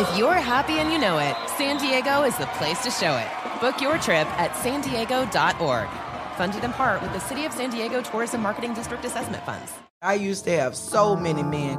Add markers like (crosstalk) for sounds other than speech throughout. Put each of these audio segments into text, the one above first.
If you're happy and you know it, San Diego is the place to show it. Book your trip at san diego.org. Funded in part with the City of San Diego Tourism Marketing District Assessment Funds. I used to have so many men.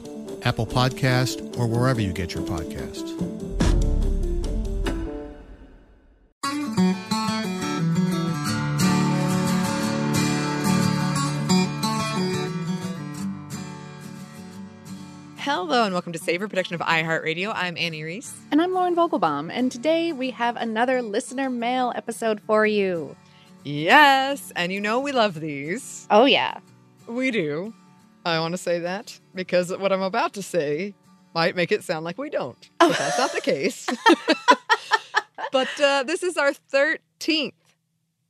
Apple Podcast, or wherever you get your podcasts. Hello and welcome to Savor Production of iHeartRadio. I'm Annie Reese. And I'm Lauren Vogelbaum, and today we have another listener mail episode for you. Yes, and you know we love these. Oh, yeah. We do. I want to say that because what I'm about to say might make it sound like we don't. But that's not the case. (laughs) but uh, this is our 13th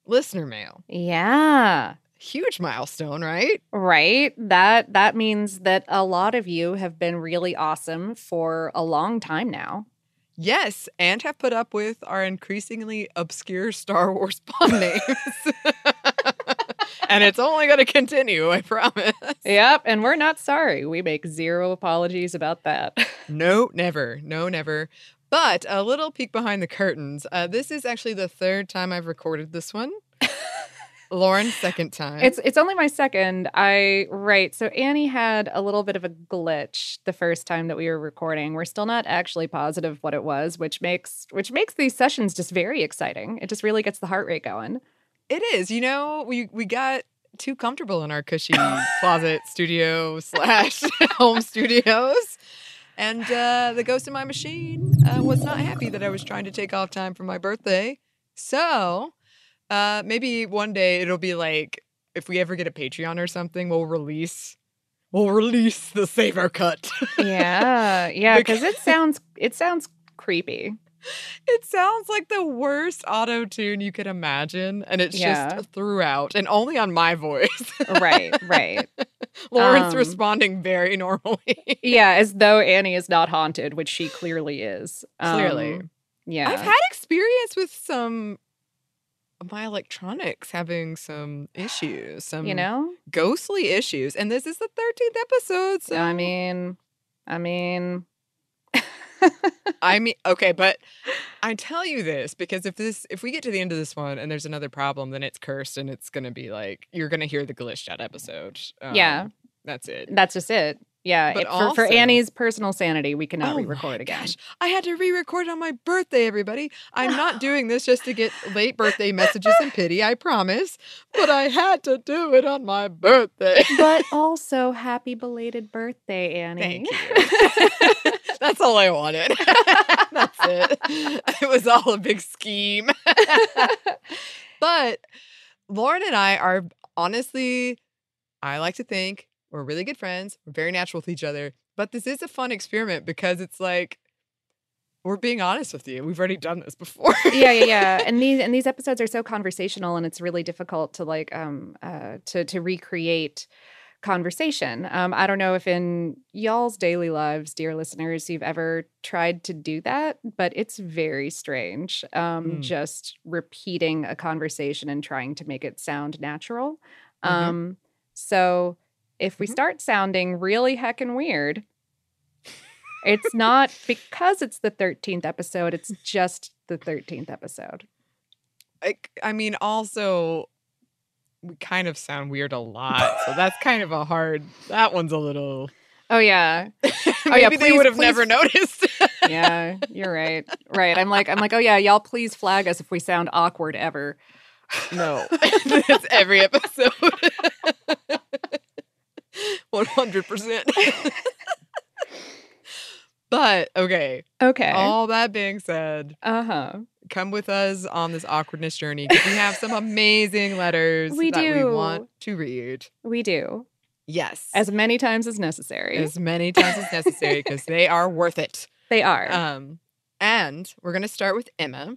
listener mail. Yeah. Huge milestone, right? Right. That that means that a lot of you have been really awesome for a long time now. Yes, and have put up with our increasingly obscure Star Wars (laughs) pun names. (laughs) and it's only going to continue, I promise. Yep, and we're not sorry. We make zero apologies about that. (laughs) No, never. No, never. But a little peek behind the curtains. Uh, this is actually the third time I've recorded this one. (laughs) Lauren's second time. It's it's only my second. I right. So Annie had a little bit of a glitch the first time that we were recording. We're still not actually positive what it was, which makes which makes these sessions just very exciting. It just really gets the heart rate going. It is. You know, we we got too comfortable in our cushy closet (laughs) studio slash (laughs) home studios. And uh, the ghost in my machine uh, was not happy that I was trying to take off time for my birthday. So uh, maybe one day it'll be like if we ever get a Patreon or something, we'll release we'll release the Savor cut. Yeah, (laughs) yeah, because it sounds it sounds creepy. It sounds like the worst auto tune you could imagine, and it's Yeah. just throughout and only on my voice. Right, right. (laughs) Lauren's Um, responding very normally. Yeah, as though Annie is not haunted, which she clearly is. Clearly. Um, yeah. I've had experience with some of my electronics having some issues, some you know? ghostly issues, and this is the thirteenth episode. So I mean, I mean, I mean, okay, but I tell you this because if this, if we get to the end of this one and there's another problem, then it's cursed and it's gonna be like you're gonna hear the glitched out episode. Yeah. Um, that's it. that's just it. Yeah, it- for, for Annie's personal sanity, we cannot Oh re-record again. gosh, I had to re-record on my birthday, everybody. I'm not doing this just to get late birthday messages and pity, I promise. But I had to do it on my birthday. But (laughs) also, happy belated birthday, Annie. Thank you. (laughs) That's all I wanted. (laughs) That's it. It was all a big scheme. but Lauren and I are honestly, I like to think we're really good friends. We're very natural with each other. But this is a fun experiment because it's like we're being honest with you. We've already done this before. yeah, yeah, yeah. (laughs) And these and these episodes are so conversational, and it's really difficult to like um uh to to recreate conversation. Um, I don't know if in y'all's daily lives, dear listeners, you've ever tried to do that, but it's very strange. Um, Mm. just repeating a conversation and trying to make it sound natural. Mhm. Um, so if we mm-hmm. start sounding really heckin' weird, it's not (laughs) because it's the 13th episode, it's just the 13th episode. I, I mean, also, we kind of sound weird a lot. So that's kind of a hard, that one's a little. Oh yeah. Maybe (laughs) oh yeah, they please- would have please- never noticed. (laughs) yeah, you're right. Right. I'm like I'm like, "Oh yeah, y'all please flag us if we sound awkward ever." No. That's every episode. 100%. (laughs) but okay. Okay. All that being said, Uh-huh. come with us on this awkwardness journey because we have some amazing letters We that we do. want to read. We do. Yes. As many times as necessary. as many times as necessary because they are worth it. they are. Um, and we're going to start with Emma.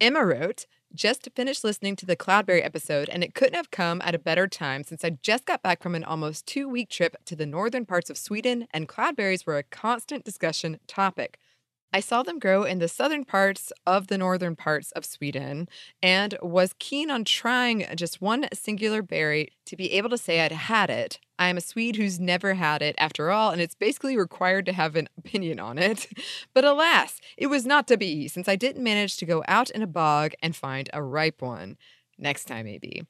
Emma wrote, just finished listening to the Cloudberry episode, and it couldn't have come at a better time since I just got back from an almost two week trip to the northern parts of Sweden, and cloudberries were a constant discussion topic. I saw them grow in the southern parts of the northern parts of Sweden and was keen on trying just one singular berry to be able to say I'd had it. I am a Swede who's never had it after all, and it's basically required to have an opinion on it. (laughs) But alas, it was not to be since I didn't manage to go out in a bog and find a ripe one. Next time, maybe.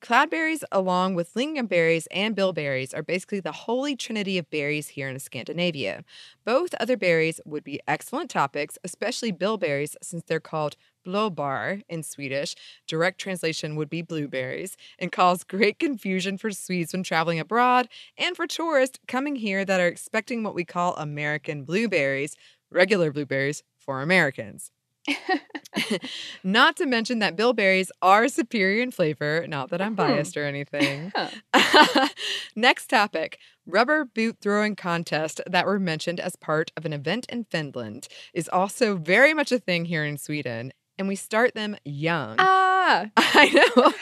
Cloudberries, along with lingonberries and bilberries, are basically the holy trinity of berries here in Scandinavia. Both other berries would be excellent topics, especially bilberries, since they're called blåbär in Swedish. Direct translation would be blueberries, and cause great confusion for Swedes when traveling abroad and for tourists coming here that are expecting what we call American blueberries, regular blueberries for Americans. (laughs) (laughs) Not to mention that bilberries are superior in flavor. Not that I'm mm-hmm. biased or anything. (laughs) Next topic rubber boot throwing contest that were mentioned as part of an event in Finland is also very much a thing here in Sweden. And we start them young. ah. (laughs) I know.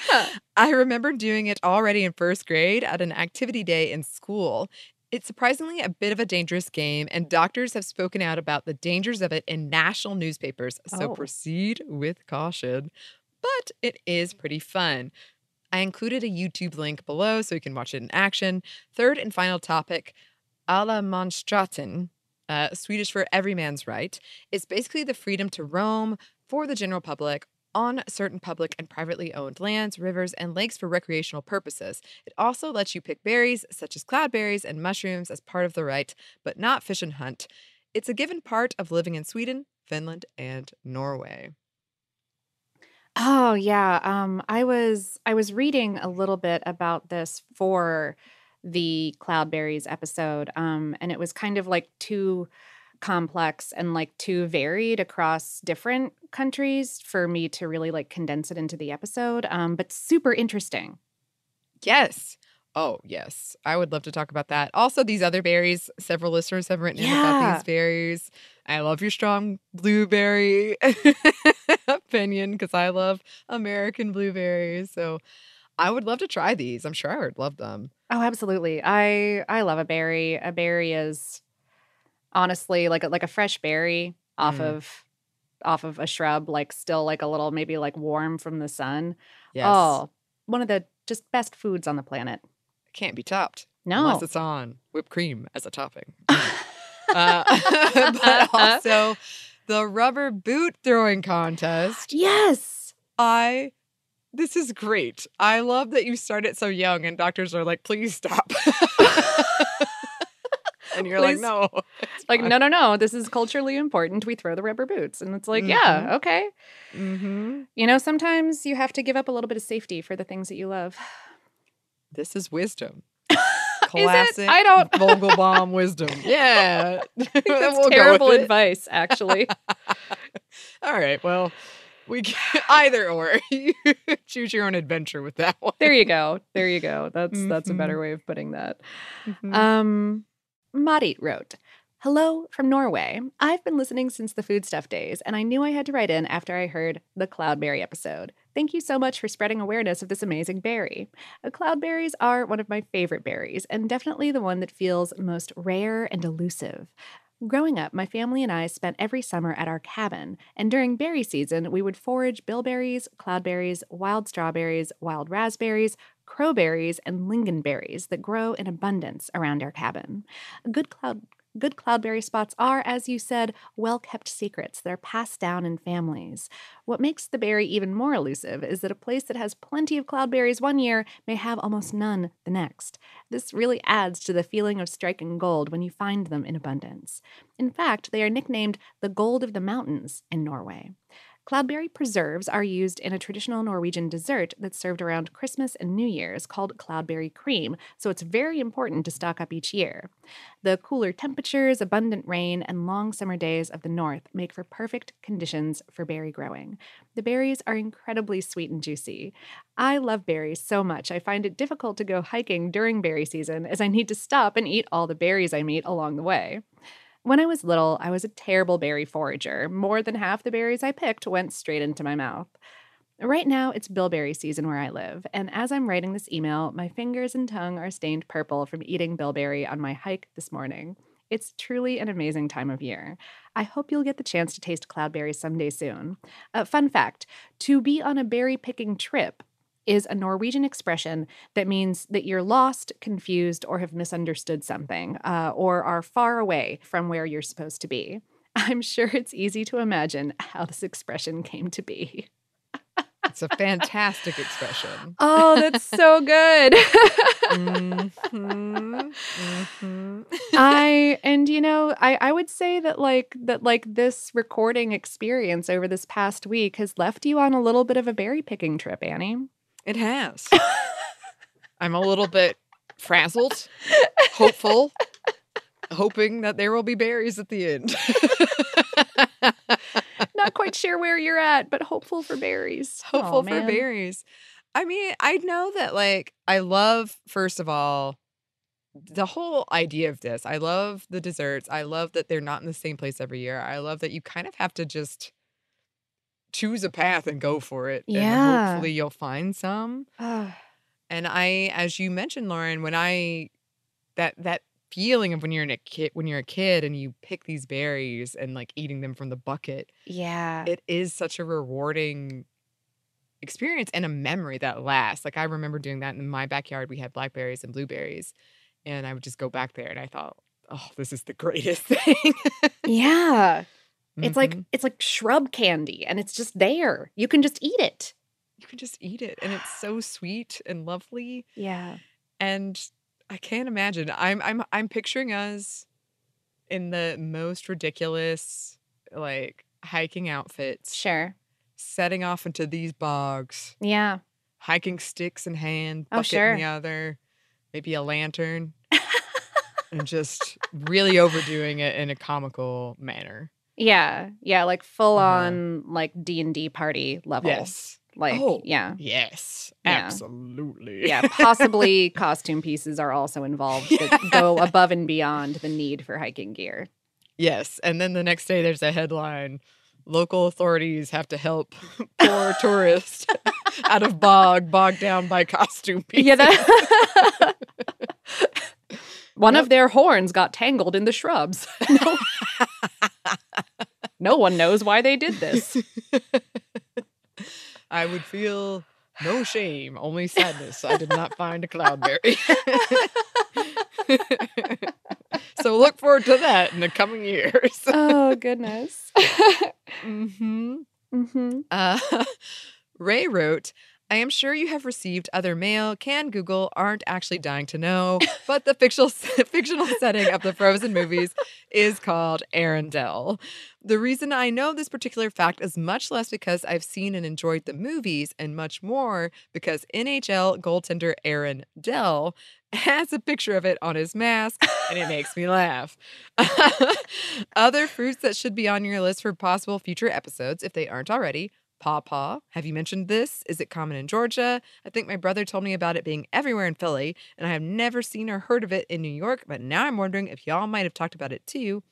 I remember doing it already in first grade at an activity day in school. It's surprisingly a bit of a dangerous game, and doctors have spoken out about the dangers of it in national newspapers. So Oh. proceed with caution. But it is pretty fun. I included a YouTube link below so you can watch it in action. Third and final topic Allemansrätten, uh, Swedish for every man's right, is basically the freedom to roam for the general public on certain public and privately owned lands, rivers, and lakes for recreational purposes. It also lets you pick berries, such as cloudberries and mushrooms, as part of the right, but not fish and hunt. It's a given part of living in Sweden, Finland, and Norway. Oh yeah. Um I was I was reading a little bit about this for the Cloudberries episode. Um and it was kind of like too complex and like too varied across different countries for me to really like condense it into the episode. Um but super interesting. Yes. Oh, yes. I would love to talk about that. Also, these other berries, several listeners have written in about these berries. I love your strong blueberry (laughs) opinion because I love American blueberries. So I would love to try these. I'm sure I would love them. Oh, absolutely. I I love a berry. A berry is honestly like a, like a fresh berry off Mm. of off of a shrub, like still like a little maybe like warm from the sun. Yes. Oh, one of the just best foods on the planet. Can't be topped. No. Unless it's on whipped cream as a topping. (laughs) uh, (laughs) but also the rubber boot throwing contest. Yes. I this is great. I love that you start it so young and doctors are like, please stop. (laughs) and you're like, no. (laughs) like, no, no, no. This is culturally important. We throw the rubber boots. And it's like, Mhm. yeah, okay. Mm-hmm. You know, sometimes you have to give up a little bit of safety for the things that you love. This is wisdom. (laughs) Classic? I don't. (laughs) Vogelbaum wisdom. Yeah. That's We'll terrible advice, actually. All right. Well, we can, either or. You choose your own adventure with that one. there you go. There you go. That's that's a better way of putting that. Mhm. Um, Mari wrote, Hello from Norway. I've been listening since the food stuff days, and I knew I had to write in after I heard the cloudberry episode. Thank you so much for spreading awareness of this amazing berry. Uh, Cloudberries are one of my favorite berries, and definitely the one that feels most rare and elusive. Growing up, my family and I spent every summer at our cabin, and during berry season, we would forage bilberries, cloudberries, wild strawberries, wild raspberries, crowberries, and lingonberries that grow in abundance around our cabin. Good cloud Good cloudberry spots are, as you said, well kept secrets that are passed down in families. What makes the berry even more elusive is that a place that has plenty of cloudberries one year may have almost none the next. This really adds to the feeling of striking gold when you find them in abundance. In fact, they are nicknamed the gold of the mountains in Norway. Cloudberry preserves are used in a traditional Norwegian dessert that's served around Christmas and New Year's called cloudberry cream, so it's very important to stock up each year. The cooler temperatures, abundant rain, and long summer days of the north make for perfect conditions for berry growing. The berries are incredibly sweet and juicy. I love berries so much, I find it difficult to go hiking during berry season as I need to stop and eat all the berries I meet along the way. When I was little, I was a terrible berry forager. More than half the berries I picked went straight into my mouth. Right now, it's bilberry season where I live, and as I'm writing this email, my fingers and tongue are stained purple from eating bilberry on my hike this morning. It's truly an amazing time of year. I hope you'll get the chance to taste cloudberries someday soon. Uh, fun fact to be on a berry picking trip is a Norwegian expression that means that you're lost, confused, or have misunderstood something, uh, or are far away from where you're supposed to be. (laughs) I'm sure it's easy to imagine how this expression came to be. It's a fantastic expression. (laughs) Oh, that's so good. Mhm, mhm. (laughs) I and you know, I I would say that like that like this recording experience over this past week has left you on a little bit of a berry picking trip, Annie. It has. I'm a little bit frazzled, hopeful, hoping that there will be berries at the end. (laughs) Not quite sure where you're at, but hopeful for berries. hopeful Aw, for berries. I mean, I know that like I love first of all the whole idea of this. I love the desserts. I love that they're not in the same place every year. I love that you kind of have to just choose a path and go for it. And Yeah. hopefully you'll find some. Ah, And I, as you mentioned, Lauren, when I that that feeling of when you're in a kid when you're a kid and you pick these berries and like eating them from the bucket, yeah. it is such a rewarding experience and a memory that lasts. Like I remember doing that in my backyard. We had blackberries and blueberries, and I would just go back there and I thought, oh, this is the greatest (laughs) thing. yeah. It's like Mhm. it's like shrub candy and it's just there. You can just eat it. you can just eat it, and it's so (sighs) sweet and lovely. Yeah. And I can't imagine. I'm I'm I'm picturing us in the most ridiculous like hiking outfits, Sure. setting off into these bogs, Yeah. hiking sticks in hand, Oh, bucket in the other, maybe a lantern, (laughs) and just really overdoing it in a comical manner. Yeah. Yeah, like full Uh-huh. on like D&D party level. Yes. Like Oh, yeah. Yes. Yeah. Absolutely. Yeah, possibly costume pieces are also involved that (laughs) go above and beyond the need for hiking gear. Yes. And then the next day there's a headline local authorities have to help (laughs) poor (laughs) tourists out of bog, bogged down by costume pieces. Yeah, that One of their horns got tangled in the shrubs. No, no one knows why they did this. (laughs) I would feel no shame, only sadness. I did not find a cloudberry. (laughs) so look forward to that in the coming years. (laughs) Oh goodness. hmm hmm Uh, Ray wrote, I am sure you have received other mail. Can Google aren't actually dying to know, but the fictional (laughs) fictional setting of the Frozen movies is called Arendelle. The reason I know this particular fact is much less because I've seen and enjoyed the movies, and much more because NHL goaltender Aaron Dell has a picture of it on his mask, and it makes me laugh. (laughs) Other fruits that should be on your list for possible future episodes, if they aren't already. Pawpaw. Have you mentioned this? Is it common in Georgia? I think my brother told me about it being everywhere in Philly, and I have never seen or heard of it in New York, but now I'm wondering if y'all might have talked about it too.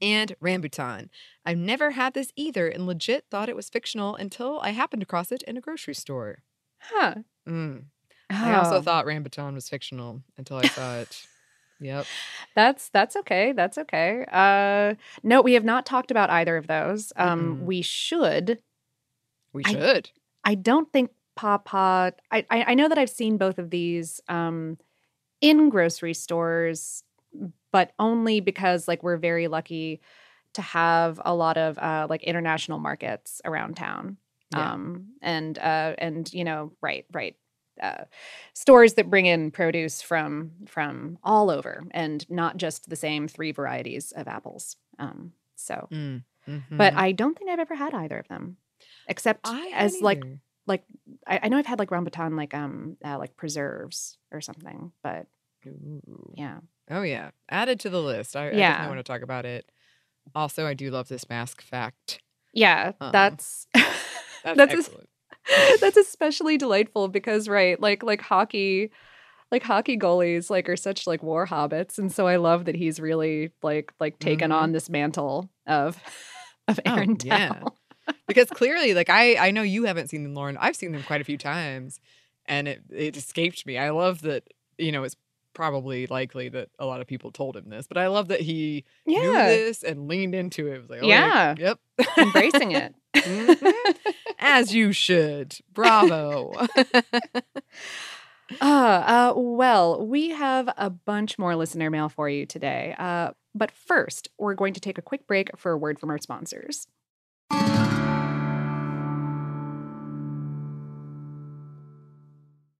And rambutan. I've never had this either and legit thought it was fictional until I happened across it in a grocery store. Huh. Mm. I also Oh. thought rambutan was fictional until I saw it. (laughs) Yep. That's that's okay. That's okay. Uh no, we have not talked about either of those. Um we should. We should. I don't think Papa. I, I I know that I've seen both of these um in grocery stores, but only because like we're very lucky to have a lot of uh like international markets around town. Yeah. Um and uh and you know, right, right. Uh, stores that bring in produce from from all over and not just the same three varieties of apples. Um, so, Mm, but mhm. I don't think I've ever had either of them, except I as like either. like I, I know I've had like rambutan like um uh, like preserves or something, but Ooh. yeah, Oh yeah, added to the list. I, I definitely want to talk about it. Also, I do love this mask fact. yeah, Um, that's (laughs) That's, That's (laughs) that's especially delightful because right like like hockey like hockey goalies like are such like war hobbits and so i love that he's really like like taken Mhm. on this mantle of (laughs) of Oh, aaron yeah. Because clearly, like I, I know you haven't seen them, Lauren. I've seen them quite a few times, and it it escaped me. I love that. You know, it's probably likely that a lot of people told him this, but I love that he knew yeah this and leaned into it. It was like, Yeah. yep, embracing it (laughs) Mhm. as you should. Bravo. Ah, (laughs) uh, well, we have a bunch more listener mail for you today. Uh, but first, we're going to take a quick break for a word from our sponsors.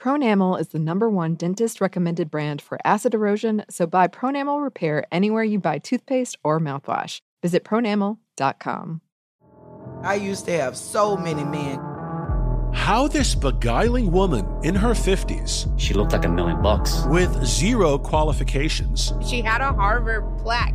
Pronamel is the number one dentist recommended brand for acid erosion, so buy Pronamel Repair anywhere you buy toothpaste or mouthwash. Visit pronamel.com. I used to have so many men. How this beguiling woman in her 50s, She looked like a million bucks. with zero qualifications, She had a Harvard plaque.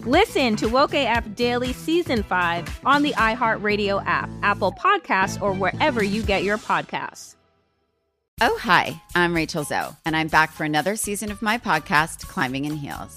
Listen to Woke AF Daily Season 5 on the iHeartRadio app, Apple Podcasts, or wherever you get your podcasts. Oh, hi, I'm Rachel Zoe, and I'm back for another season of my podcast, Climbing in Heels.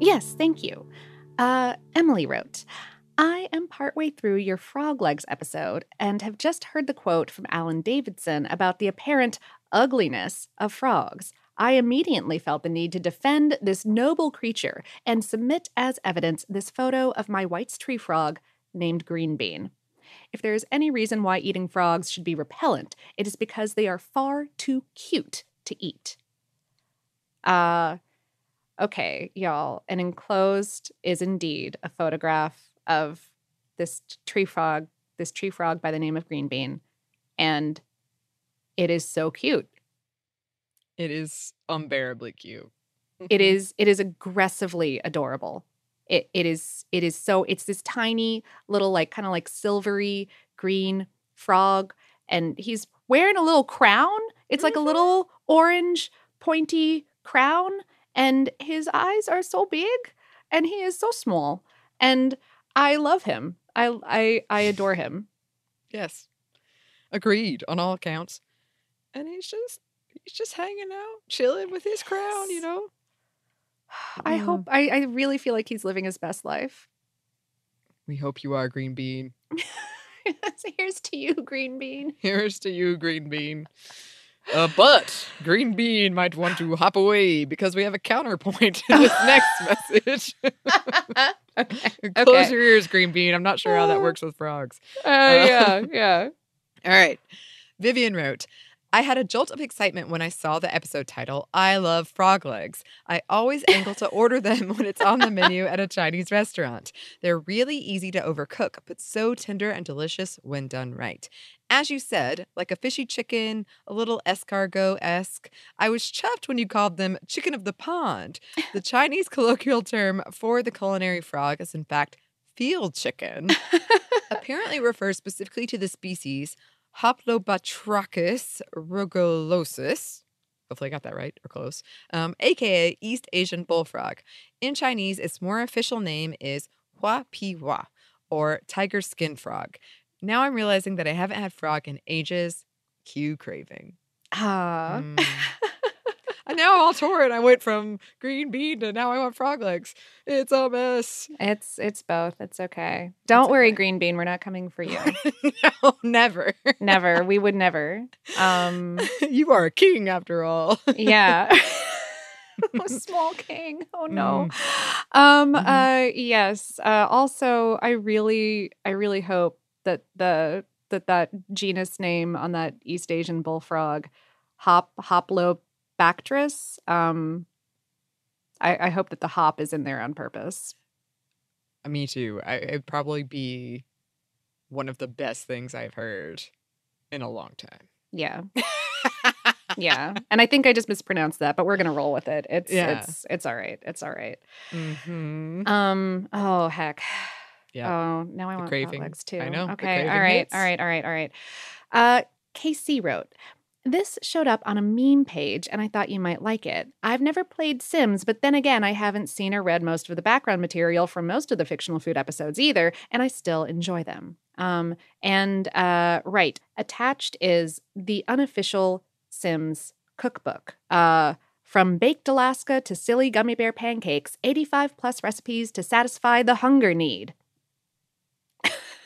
Yes, thank you. Uh, Emily wrote, I am partway through your Frog Legs episode and have just heard the quote from Alan Davidson about the apparent ugliness of frogs. I immediately felt the need to defend this noble creature and submit as evidence this photo of my White's tree frog named Green Bean. If there is any reason why eating frogs should be repellent, it is because they are far too cute to eat. Uh, okay, y'all. An enclosed is indeed a photograph of this tree frog, this tree frog by the name of Green Bean. And it is so cute. It is unbearably cute. it mm-hmm. is it is aggressively adorable. It it is it is so it's this tiny little like kind of like silvery green frog and he's wearing a little crown. It's like a mm-hmm. little orange pointy crown and his eyes are so big and he is so small and I love him. I I I adore him. Yes. Agreed on all accounts. And he's just he's just hanging out, chilling with his crown, you know. (sighs) I hope I, I really feel like he's living his best life. We hope you are Green Bean. (laughs) Here's to you, Green Bean. Here's to you, Green Bean. Uh, but Green Bean might want to hop away because we have a counterpoint in this (laughs) next message. (laughs) okay. Close okay. your ears, Green Bean. I'm not sure how that works with frogs. Uh, yeah, (laughs) yeah. All right. Vivian wrote, I had a jolt of excitement when I saw the episode title, I Love Frog Legs. I always angle to order them (laughs) when it's on the menu at a Chinese restaurant. They're really easy to overcook, but so tender and delicious when done right. As you said, like a fishy chicken, a little escargot esque, I was chuffed when you called them chicken of the pond. The (laughs) Chinese colloquial term for the culinary frog is, in fact, field chicken. (laughs) Apparently refers specifically to the species Hoplobatrachus rugulosus. Hopefully, I got that right or close. Um, AKA East Asian bullfrog. In Chinese, its more official name is Hua Pi Hua, or tiger skin frog. Now I'm realizing that I haven't had frog in ages. Cue craving. Ah. Mm. And now I'm all torn. I went from green bean to now I want frog legs. It's a mess. It's it's both. It's okay. Don't worry, Green Bean. We're not coming for you. (laughs) no, never. never. We would never. Um (laughs) you are a king after all. yeah. (laughs) a small king. Oh no. Mm. Um Mm-hmm. uh yes. Uh also I really I really hope that the that that genus name on that East Asian bullfrog hop Hoplobactrus um I, I hope that the hop is in there on purpose. Me too. I, it'd probably be one of the best things I've heard in a long time. Yeah. (laughs) yeah. And I think I just mispronounced that, but we're gonna roll with it. It's Yeah. it's it's all right. It's all right. Mm-hmm. Um oh heck. Yeah. Oh, now I The want craving. too. I know, Okay. All right. hits. All right. All right. All right. Uh Casey wrote, this showed up on a meme page and I thought you might like it. I've never played Sims, but then again, I haven't seen or read most of the background material from most of the fictional food episodes either, and I still enjoy them. Um, and uh, right, attached is the unofficial Sims cookbook. Uh, from baked Alaska to silly gummy bear pancakes, 85 plus recipes to satisfy the hunger need.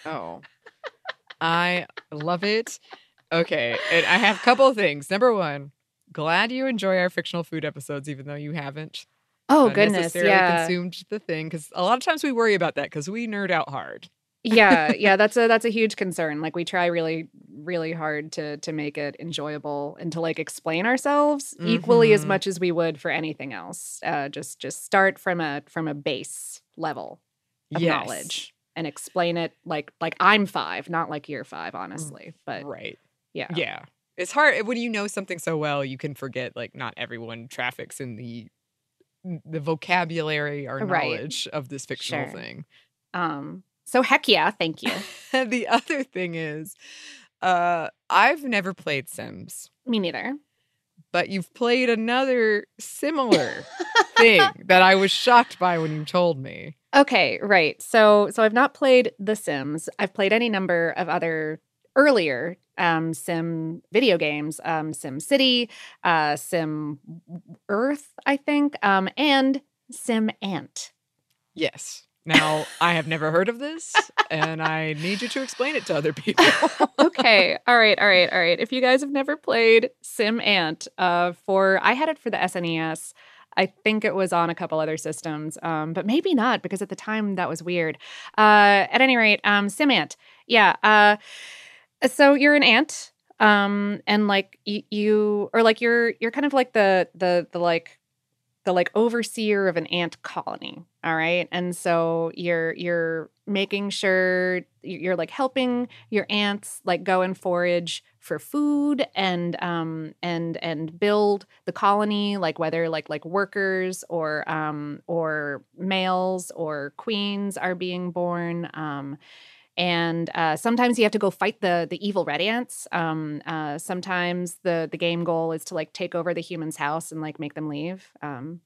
Oh, (laughs) I love it. Okay, and I have a couple of things. Number one, glad you enjoy our fictional food episodes, even though you haven't. Oh uh, goodness, necessarily yeah. consumed the thing because a lot of times we worry about that because we nerd out hard. yeah, yeah, (laughs) that's a that's a huge concern. Like we try really really hard to to make it enjoyable and to like explain ourselves equally as Mhm. much as we would for anything else. Uh just just start from a from a base level of Yes. knowledge and explain it like like I'm 5, not like you're 5 honestly. But right. Yeah. Yeah. It's hard when you know something so well, you can forget like not everyone traffics in the the vocabulary or Right. knowledge of this fictional Sure. thing. Um so heck yeah, thank you. (laughs) the other thing is uh I've never played Sims, Me neither. but you've played another similar thing (laughs) that I was shocked by when you told me. Okay, right. So so I've not played The Sims. I've played any number of other earlier um sim video games, um Sim City, uh Sim Earth, I think, um and Sim Ant. Yes. Now, I have never heard of this, and I need you to explain it to other people. (laughs) okay. All right. All right. All right. If you guys have never played Sim Ant, uh, for I had it for the SNES. I think it was on a couple other systems, um, but maybe not because at the time that was weird. Uh, at any rate, um, Sim Ant. Yeah. Uh, so you're an ant, um, and like y- you, or like you're you're kind of like the the the like the like overseer of an ant colony all right? And so you're you're making sure you're like helping your ants like go and forage for food and um and and build the colony like whether like like workers or um or males or queens are being born um and uh, sometimes you have to go fight the the evil red ants. Um, uh, sometimes the the game goal is to like take over the human's house and like make them leave. Um,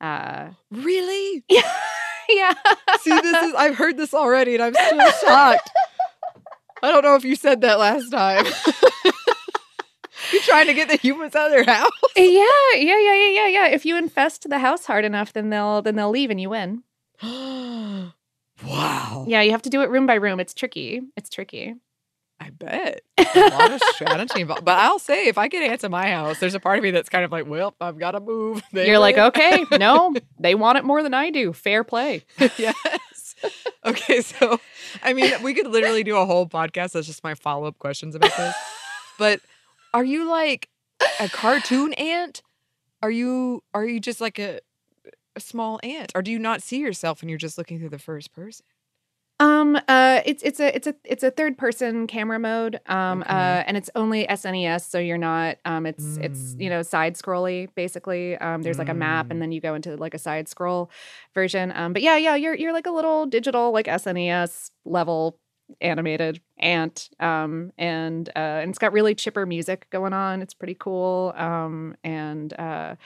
uh, really? (laughs) Yeah, yeah. See, this is I've heard this already, and I'm still shocked. I don't know if you said that last time. (laughs) You're trying to get the humans out of their house. (laughs) yeah, yeah, yeah, yeah, yeah, yeah. If you infest the house hard enough, then they'll then they'll leave and you win. (gasps) (gasps) (gasps) wow. Yeah, you have to do it room by room. It's tricky. It's tricky. I bet. (laughs) A lot of strategy involved. But I'll say, if I get ants in my house, there's a part of me that's kind of like, well, I've got to move. (laughs) They You're like, okay, (laughs) no, they want it more than I do. Fair play. yes. Okay, so I mean, we could literally do a whole podcast that's just my follow up questions about this. But are you like a cartoon ant? Are you are you just like a a small ant, or do you not see yourself and you're just looking through the first person? Um, uh, it's it's a it's a it's a third person camera mode. Um, Okay. uh, and it's only SNES, so you're not. Um, it's it's you know side scrolly basically. Um, there's like a map, and then you go into like a side scroll version. Um, but yeah, yeah, you're you're like a little digital like SNES level animated ant. Um, and uh, and it's got really chipper music going on. It's pretty cool. Um, and uh,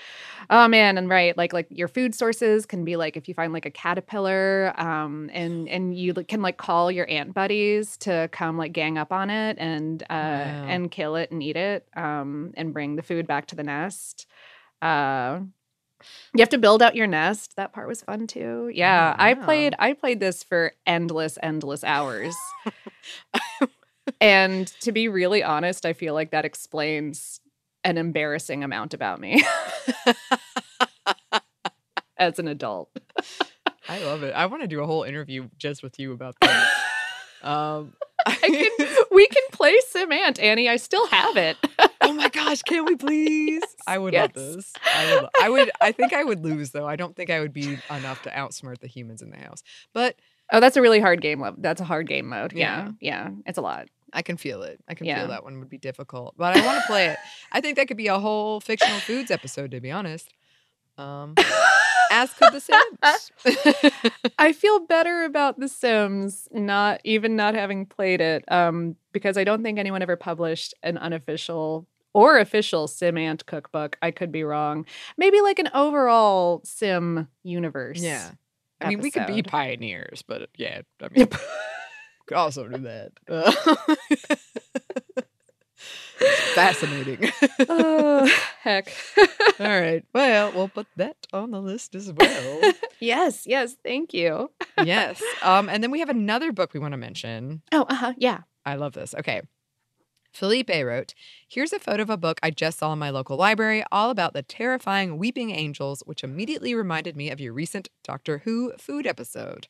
oh man, and right, like like your food sources can be like if you find like a caterpillar, um, and and you can like call your ant buddies to come like gang up on it and uh and kill it and eat it, um, and bring the food back to the nest. Uh, you have to build out your nest. That part was fun too. Yeah, I played I played this for endless endless hours. and to be really honest, I feel like that explains an embarrassing amount about me (laughs) as an adult. I love it. I want to do a whole interview just with you about that. (laughs) um, I can, we can play Sim Ant, Annie. I still have it. Oh my gosh, can we please? I would love this. I would, I would. I think I would lose though. I don't think I would be enough to outsmart the humans in the house. But Oh, that's a really hard game. lev- That's a hard game mode. Yeah, yeah, it's a lot. I can feel it. I can Yeah. feel that one would be difficult, but I want to play it. I think that could be a whole fictional foods episode, to be honest. Um, as could the Sims. (laughs) I feel better about The Sims not even not having played it, um, because I don't think anyone ever published an unofficial or official Sim Ant cookbook. I could be wrong. Maybe like an overall Sim universe. Yeah. I mean, we could be pioneers, but yeah, I mean, could also do that. Uh, Fascinating. oh, heck. All right. Well, we'll put that on the list as (laughs) well. yes, yes, thank you. yes. Um, and then we have another book we want to mention. Oh, uh-huh. Yeah. I love this. Okay. Felipe wrote, Here's a photo of a book I just saw in my local library, all about the terrifying weeping angels, which immediately reminded me of your recent Doctor Who food episode.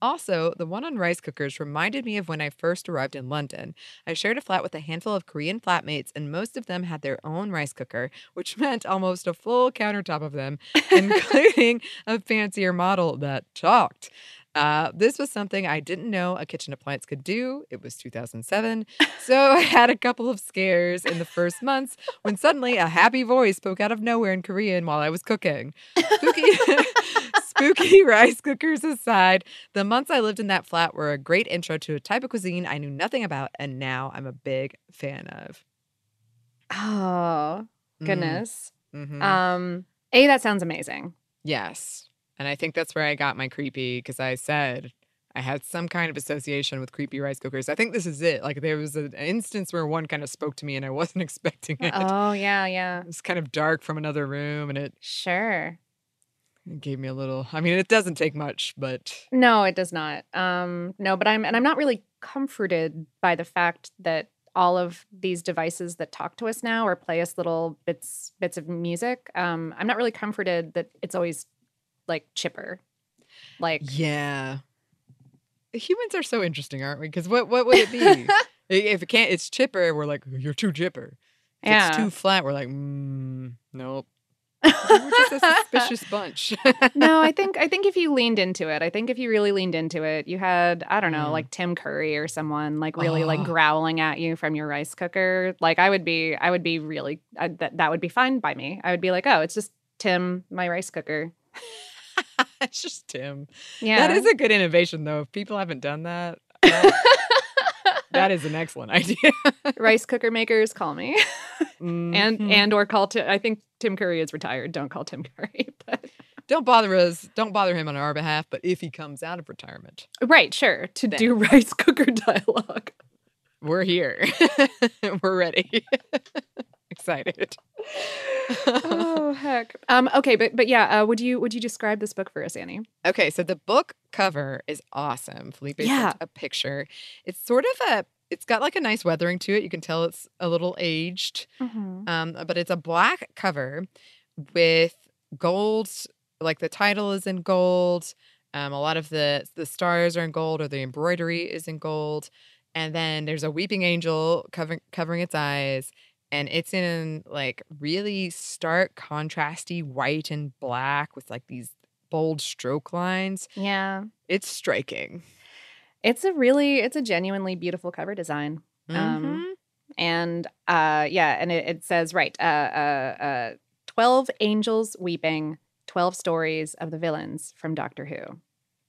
Also, the one on rice cookers reminded me of when I first arrived in London. I shared a flat with a handful of Korean flatmates, and most of them had their own rice cooker, which (laughs) meant almost a full countertop of them, (laughs) including a fancier model that talked. Uh, this was something I didn't know a kitchen appliance could do. It was 2007. So (laughs) I had a couple of scares in the first months when suddenly a happy voice spoke out of nowhere in Korean while I was cooking. Spooky, (laughs) spooky rice cookers aside, the months I lived in that flat were a great intro to a type of cuisine I knew nothing about and now I'm a big fan of. Oh, Mm. goodness. Mhm. Um, A, that sounds amazing. Yes. And I think that's where I got my creepy because I said I had some kind of association with creepy rice cookers. I think this is it. Like there was an instance where one kind of spoke to me and I (laughs) wasn't expecting it. Oh, yeah, yeah. It was kind of dark from another room and it, Sure. it gave me a little I mean, it doesn't take much, but No, it does not. Um, no, but I'm and I'm not really comforted by the fact that all of these devices that talk to us now or play us little bits bits of music. Um, I'm not really comforted that it's always like chipper. Like yeah. Humans are so interesting, aren't we? Because what what would it be? (laughs) If it can't it's chipper, we're like, you're too chipper. If Yeah. it's too flat, we're like, mm, nope. (laughs) we're just a suspicious bunch. (laughs) no, I think I think if you leaned into it, I think if you really leaned into it, you had I don't know, Mm. like Tim Curry or someone like really like Oh. growling at you from your rice cooker. Like I would be, I would be really I, that that would be fine by me. I would be like, oh, it's just Tim, my rice cooker. (laughs) it's just Tim. Yeah, That is a good innovation, though. If people haven't done that, (laughs) that, that is an excellent (laughs) idea. rice cooker makers call me, and Mhm. and or call. I think Tim Curry is retired. Don't call Tim Curry, but don't bother us. Don't bother him on our behalf. But if he comes out of retirement, right, sure, to do rice cooker dialogue. we're here. we're ready. Excited. oh (laughs) heck. Um. Okay, but but yeah. Uh, would you would you describe this book for us, Annie? Okay, so the book cover is awesome. Felipe Yeah. a picture. It's sort of a. It's got like a nice weathering to it. You can tell it's a little aged. Mm-hmm. Um, but it's a black cover with gold, like the title is in gold. Um, a lot of the the stars are in gold, or the embroidery is in gold, and then there's a weeping angel covering covering its eyes, and it's in like really stark, contrasty white and black with like these bold stroke lines. Yeah. It's striking. It's a really, it's a genuinely beautiful cover design. Mhm. Um, and uh, yeah, and it, it says right, uh, uh, uh, twelve angels weeping, twelve stories of the villains from Doctor Who.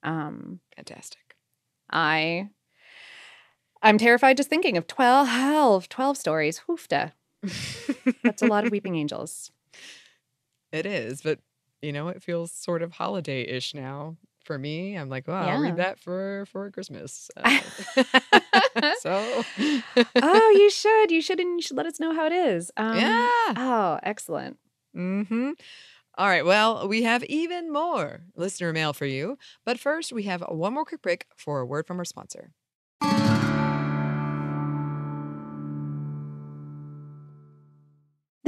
Um, Fantastic. I, I'm terrified just thinking of 12, 12 stories. Hoofda. That's a lot of (laughs) weeping angels. It is, but you know, it feels sort of holiday-ish now for me. I'm like, wow, I'll read that for for Christmas. (laughs) Uh, (laughs) so, oh, you should, you should, and you should let us know how it is. Um, yeah. Oh, excellent. Mm-hmm. All right. Well, we have even more listener mail for you, but first we have one more quick break for a word from our sponsor.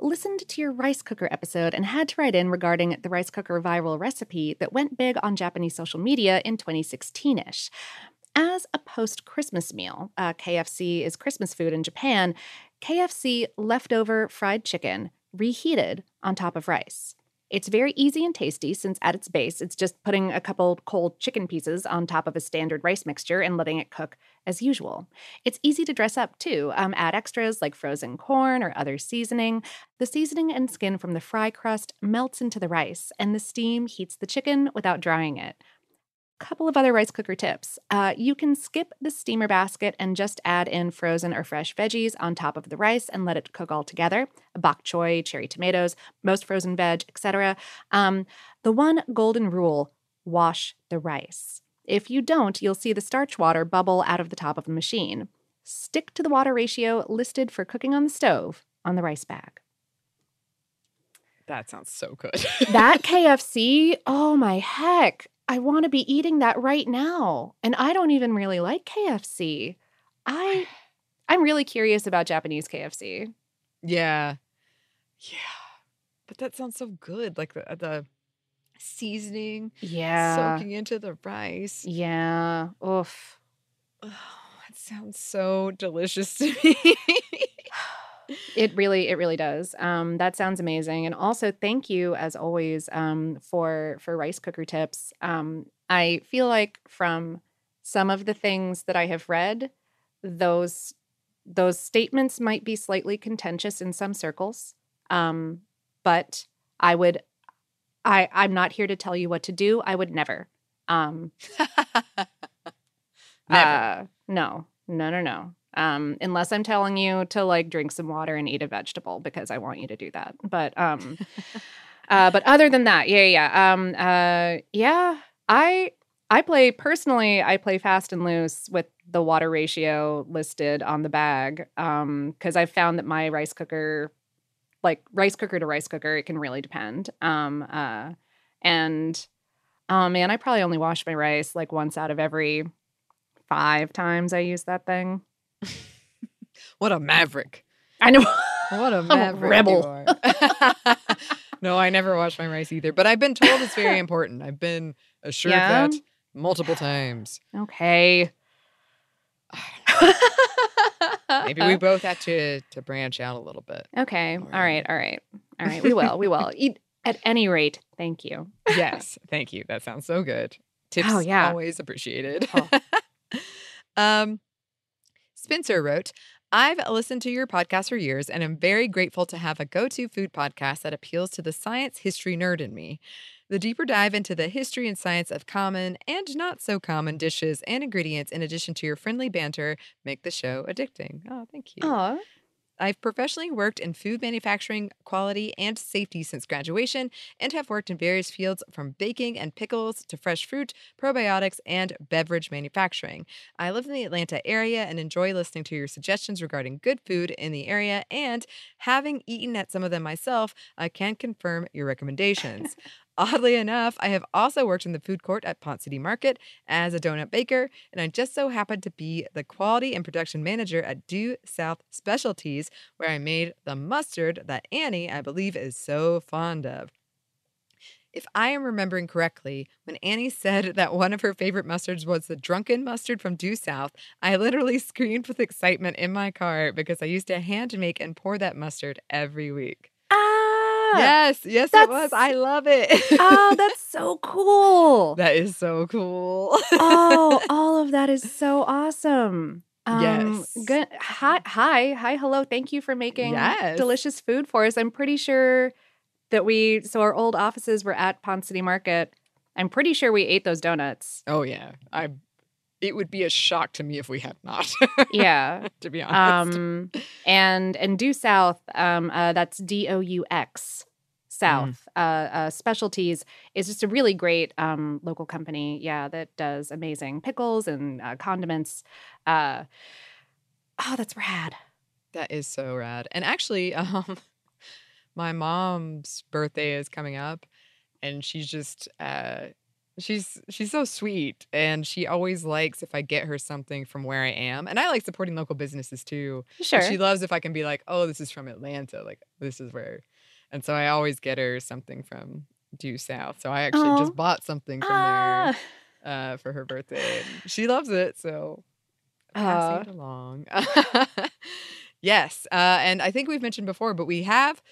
listened to your rice cooker episode and had to write in regarding the rice cooker viral recipe that went big on Japanese social media in 2016 ish. As a post Christmas meal, uh, KFC is Christmas food in Japan, KFC leftover fried chicken reheated on top of rice. It's very easy and tasty since at its base, it's just putting a couple cold chicken pieces on top of a standard rice mixture and letting it cook as usual. It's easy to dress up too. Um, add extras like frozen corn or other seasoning. The seasoning and skin from the fry crust melts into the rice, and the steam heats the chicken without drying it couple of other rice cooker tips. Uh, you can skip the steamer basket and just add in frozen or fresh veggies on top of the rice and let it cook all together. Bok choy, cherry tomatoes, most frozen veg, etc. Um, the one golden rule wash the rice. If you don't, you'll see the starch water bubble out of the top of the machine. Stick to the water ratio listed for cooking on the stove on the rice bag. That sounds so good. that (laughs) KFC, oh my heck. I want to be eating that right now. And I don't even really like KFC. I (sighs) I'm really curious about Japanese KFC. Yeah. Yeah. But that sounds so good. Like the, uh, the seasoning Yeah. soaking into the rice. Yeah. Oof. Oh, that sounds so delicious to (laughs) me. It really, it really does. Um, that sounds amazing. And also, thank you as always um, for for rice cooker tips. Um, I feel like from some of the things that I have read, those those statements might be slightly contentious in some circles. Um, but I would, I I'm not here to tell you what to do. I would never. Um, (laughs) Never. Uh, no, no, no, no. Um, unless I'm telling you to like drink some water and eat a vegetable because I want you to do that. But um, (laughs) uh, but other than that, yeah, yeah, um, uh, yeah. I I play personally. I play fast and loose with the water ratio listed on the bag because I've found that my rice cooker, like rice cooker to rice cooker, it can really depend. Um, uh, and oh man, I probably only wash my rice like once out of every five times I use that thing. (laughs) What a maverick. I know. What a (laughs) a maverick. you rebel. are. (laughs) no, I never wash my rice either, but I've been told it's very important. I've been assured Yeah? that multiple times. Okay. (sighs) Maybe we both have to to branch out a little bit. Okay. All right. All right. All right. We will. We will. Eat at any rate. Thank you. Yes, thank you. That sounds so good. Tips Oh, yeah. always appreciated. Oh. um, Spencer wrote, I've listened to your podcast for years and am very grateful to have a go to food podcast that appeals to the science history nerd in me. The deeper dive into the history and science of common and not so common dishes and ingredients, in addition to your friendly banter, make the show addicting. Oh, thank you. Aw. I've professionally worked in food manufacturing, quality, and safety since graduation, and have worked in various fields from baking and pickles to fresh fruit, probiotics, and beverage manufacturing. I live in the Atlanta area and enjoy listening to your suggestions regarding good food in the area, and having eaten at some of them myself, I can confirm your recommendations. (laughs) Oddly enough, I have also worked in the food court at Ponce City Market as a donut baker, and I just so happened to be the quality and production manager at Doux South Specialties, where I made the mustard that Annie, I believe, is so fond of. If I am remembering correctly, when Annie (laughs) said that one of her favorite mustards was the drunken mustard from Due South, I literally screamed with excitement in my car because I used to hand make and pour that mustard every week. Yes, yes, it was. I love it. oh, (laughs) that's so cool. that is so cool. oh, (laughs) all of that is so awesome. Um, Yes. Good. Hi, hi, hi, hello. Thank you for making Yes. delicious food for us. I'm pretty sure that we. So our old offices were at Ponce City Market. I'm pretty sure we ate those donuts. Oh yeah, I. It would be a shock to me if we had not. Yeah. (laughs) to be honest. Um, and and Doux South. Um, uh, that's D O U X. South uh, uh, Specialties is just a really great um, local company, yeah, that does amazing pickles and uh, condiments. Uh, oh, that's rad. That is so rad. And actually, (laughs) um, my mom's birthday is coming up, and she's just uh, she's she's so sweet, and she always likes if I get her something from where I am, and I like supporting local businesses too. Sure. she loves if I can be like, oh, this is from Atlanta, like this is where, and so I always get her something from Doux South. So I actually Aw. just bought something from Ah. there uh, for her birthday. And she loves it, so passing it along. (laughs) yes, uh, and I think we've mentioned before, but we have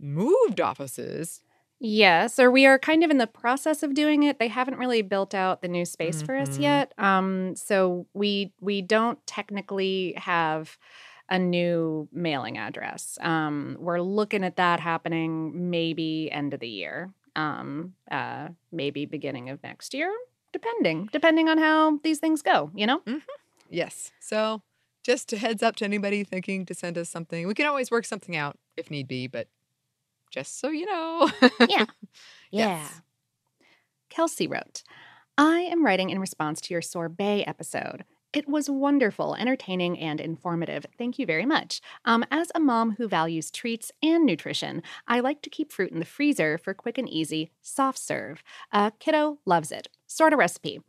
moved offices. Yes, or we are kind of in the process of doing it. They haven't really built out the new space for us Mhm. yet. Um, so we we don't technically have a new mailing address. Um, we're looking at that happening maybe end of the year, um, uh, maybe beginning of next year, depending depending on how these things go. You know. Yes, so just a heads up to anybody thinking to send us something. We can always work something out if need be, but just so you know. Yeah. (laughs) Yeah. Yes. Kelsey wrote, I am writing in response to your sorbet episode. It was wonderful, entertaining, and informative. Thank you very much. Um, as a mom who values treats and nutrition, I like to keep fruit in the freezer for quick and easy soft serve. Uh, kiddo loves it. Sort of recipe.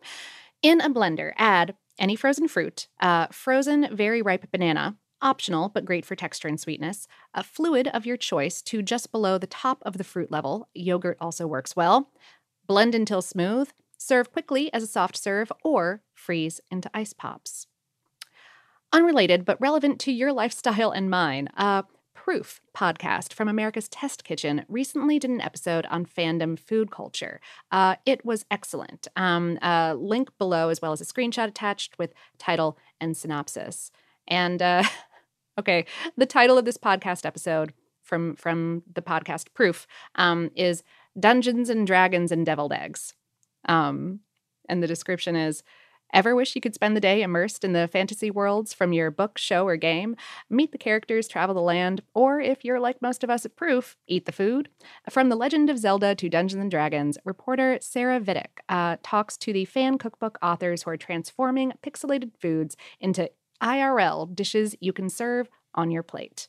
In a blender, add any frozen fruit, uh, frozen very ripe banana, optional but great for texture and sweetness, a fluid of your choice to just below the top of the fruit level. Yogurt also works well. Blend until smooth. Serve quickly as a soft serve or freeze into ice pops. Unrelated but relevant to your lifestyle and mine, uh, Proof podcast from America's Test Kitchen recently did an episode on fandom food culture. Uh, it was excellent. Um, uh, link below, as well as a screenshot attached with title and synopsis. And uh, (laughs) okay, the title of this podcast episode from from the podcast Proof um, is Dungeons and Dragons and Deviled Eggs. Um, and the description is Ever wish you could spend the day immersed in the fantasy worlds from your book, show, or game? Meet the characters, travel the land, or if you're like most of us at Proof, eat the food? From The Legend of Zelda to Dungeons and Dragons, reporter Sarah Vidic uh, talks to the fan cookbook authors who are transforming pixelated foods into IRL dishes you can serve on your plate.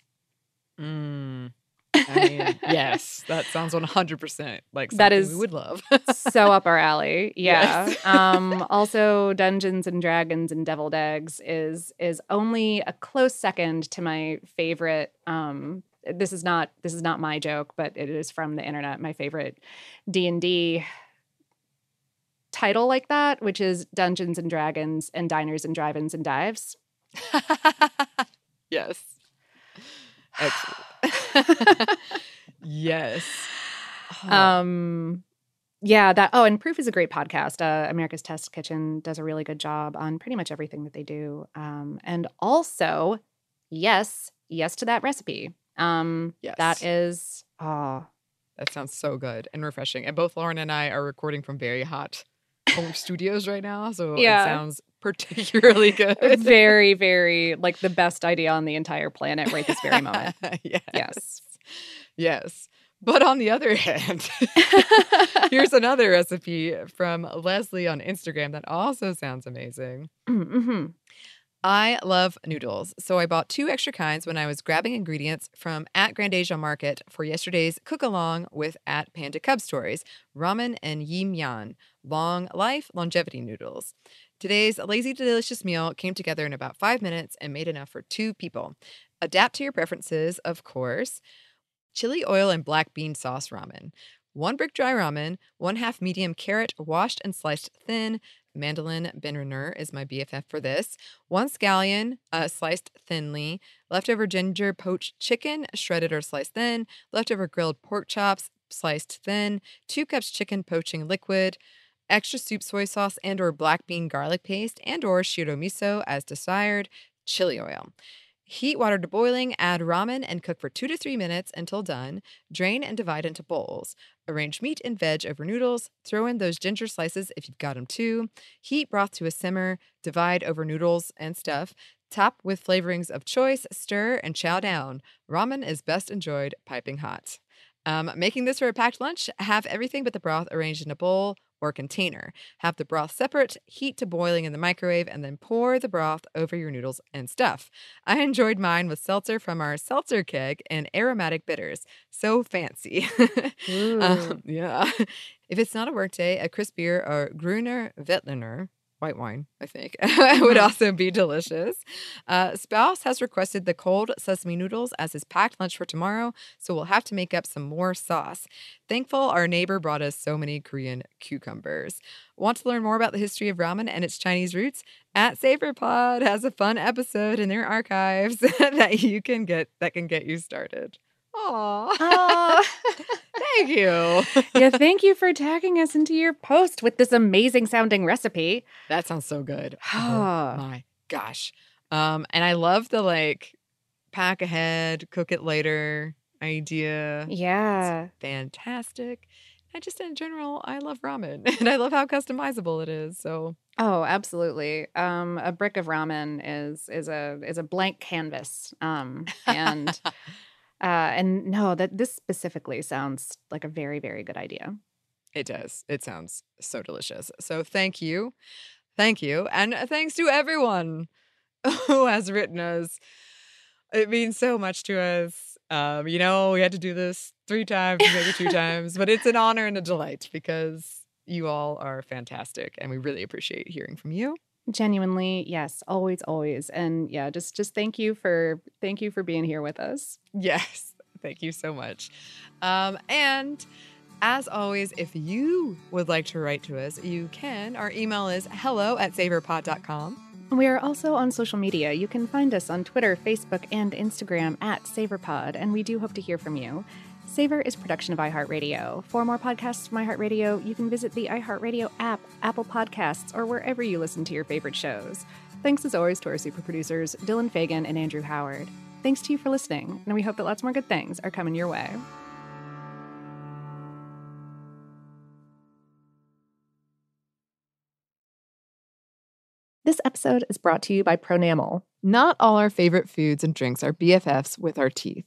Mm. (laughs) I mean, yes, that sounds 100% like That is we would love. so up our (laughs) alley. Yeah. Yes. um, (laughs) also, Dungeons and Dragons and Deviled Eggs is is only a close second to my favorite. Um, this is not this is not my joke, but it is from the internet. My favorite D and D title like that, which is Dungeons and Dragons and Diners and Drive-ins and Dives. (laughs) yes. Excellent. (laughs) yes. Oh. Um, yeah, that. Oh, and Proof is a great podcast. Uh, America's Test Kitchen does a really good job on pretty much everything that they do. Um, and also, yes, yes to that recipe. Um, Yes. that is. Oh, That sounds so good and refreshing. And both Lauren and I are recording from very hot home studios right now, so Yeah. it sounds particularly (laughs) good. very, very like the best idea on the entire planet right this very moment. (laughs) yes. Yes. Yes. But on the other (laughs) hand, here's another recipe from Leslie on Instagram that also sounds amazing. hmm I love noodles, so I bought two extra kinds when I was grabbing ingredients from at Grand Asia Market for yesterday's cook along with at Panda Cub Stories, ramen and yim yan, long life longevity noodles. Today's lazy delicious meal came together in about five minutes and made enough for two people. Adapt to your preferences, of course. Chili oil and black bean sauce ramen. One brick dry ramen, one half medium carrot washed and sliced thin. Mandolin Benriner is my BFF for this. One scallion, uh, sliced thinly. Leftover ginger poached chicken, shredded or sliced thin. Leftover grilled pork chops, sliced thin. Two cups chicken poaching liquid. Extra soup soy sauce and or black bean garlic paste and or shiro miso as desired. Chili oil. Heat water to boiling, add ramen, and cook for two to three minutes until done. Drain and divide into bowls. Arrange meat and veg over noodles. Throw in those ginger slices if you've got them too. Heat broth to a simmer. Divide over noodles and stuff. Top with flavorings of choice. Stir and chow down. Ramen is best enjoyed piping hot. Um, making this for a packed lunch, have everything but the broth arranged in a bowl or container. Have the broth separate, heat to boiling in the microwave, and then pour the broth over your noodles and stuff. I enjoyed mine with seltzer from our seltzer keg and aromatic bitters. So fancy. (laughs) um, yeah. (laughs) If it's not a workday, a crisp beer or Gruner Veltliner, white wine, I think, (laughs) would also be delicious. Uh, Spouse has requested the cold sesame noodles as his packed lunch for tomorrow, so we'll have to make up some more sauce. Thankful our neighbor brought us so many Korean cucumbers. Want to learn more about the history of ramen and its Chinese roots? At SavorPod has a fun episode in their archives (laughs) that you can get that can get you started. Aww. (laughs) Thank you. (laughs) yeah, thank you for tagging us into your post with this amazing sounding recipe. That sounds so good. (sighs) Oh my gosh. Um, and I love the like pack ahead, cook it later idea. Yeah. It's fantastic. And just in general, I love ramen (laughs) and I love how customizable it is. So Oh, absolutely. Um, a brick of ramen is is a is a blank canvas. Um, and uh, and no, that this specifically sounds like a very very good idea. It does. It sounds so delicious. So thank you. Thank you. And thanks to everyone (laughs) who has written us. It means so much to us. Um, you know, we had to do this three times, maybe two (laughs) times, but it's an honor and a delight because you all are fantastic and we really appreciate hearing from you. Genuinely, yes, always, always, and yeah, just just thank you for thank you for being here with us. Yes, (laughs) thank you so much. Um, and as always, if you would like to write to us, you can. Our email is hello at savorpod.com. We are also on social media. You can find us on Twitter, Facebook, and Instagram at SavorPod, and we do hope to hear from you. Savor is production of iHeartRadio. For more podcasts from iHeartRadio, you can visit the iHeartRadio app, Apple Podcasts, or wherever you listen to your favorite shows. Thanks as always to our super producers, Dylan Fagan and Andrew Howard. Thanks to you for listening, and we hope that lots more good things are coming your way. This episode is brought to you by Pronamel. Not all our favorite foods and drinks are BFFs with our teeth.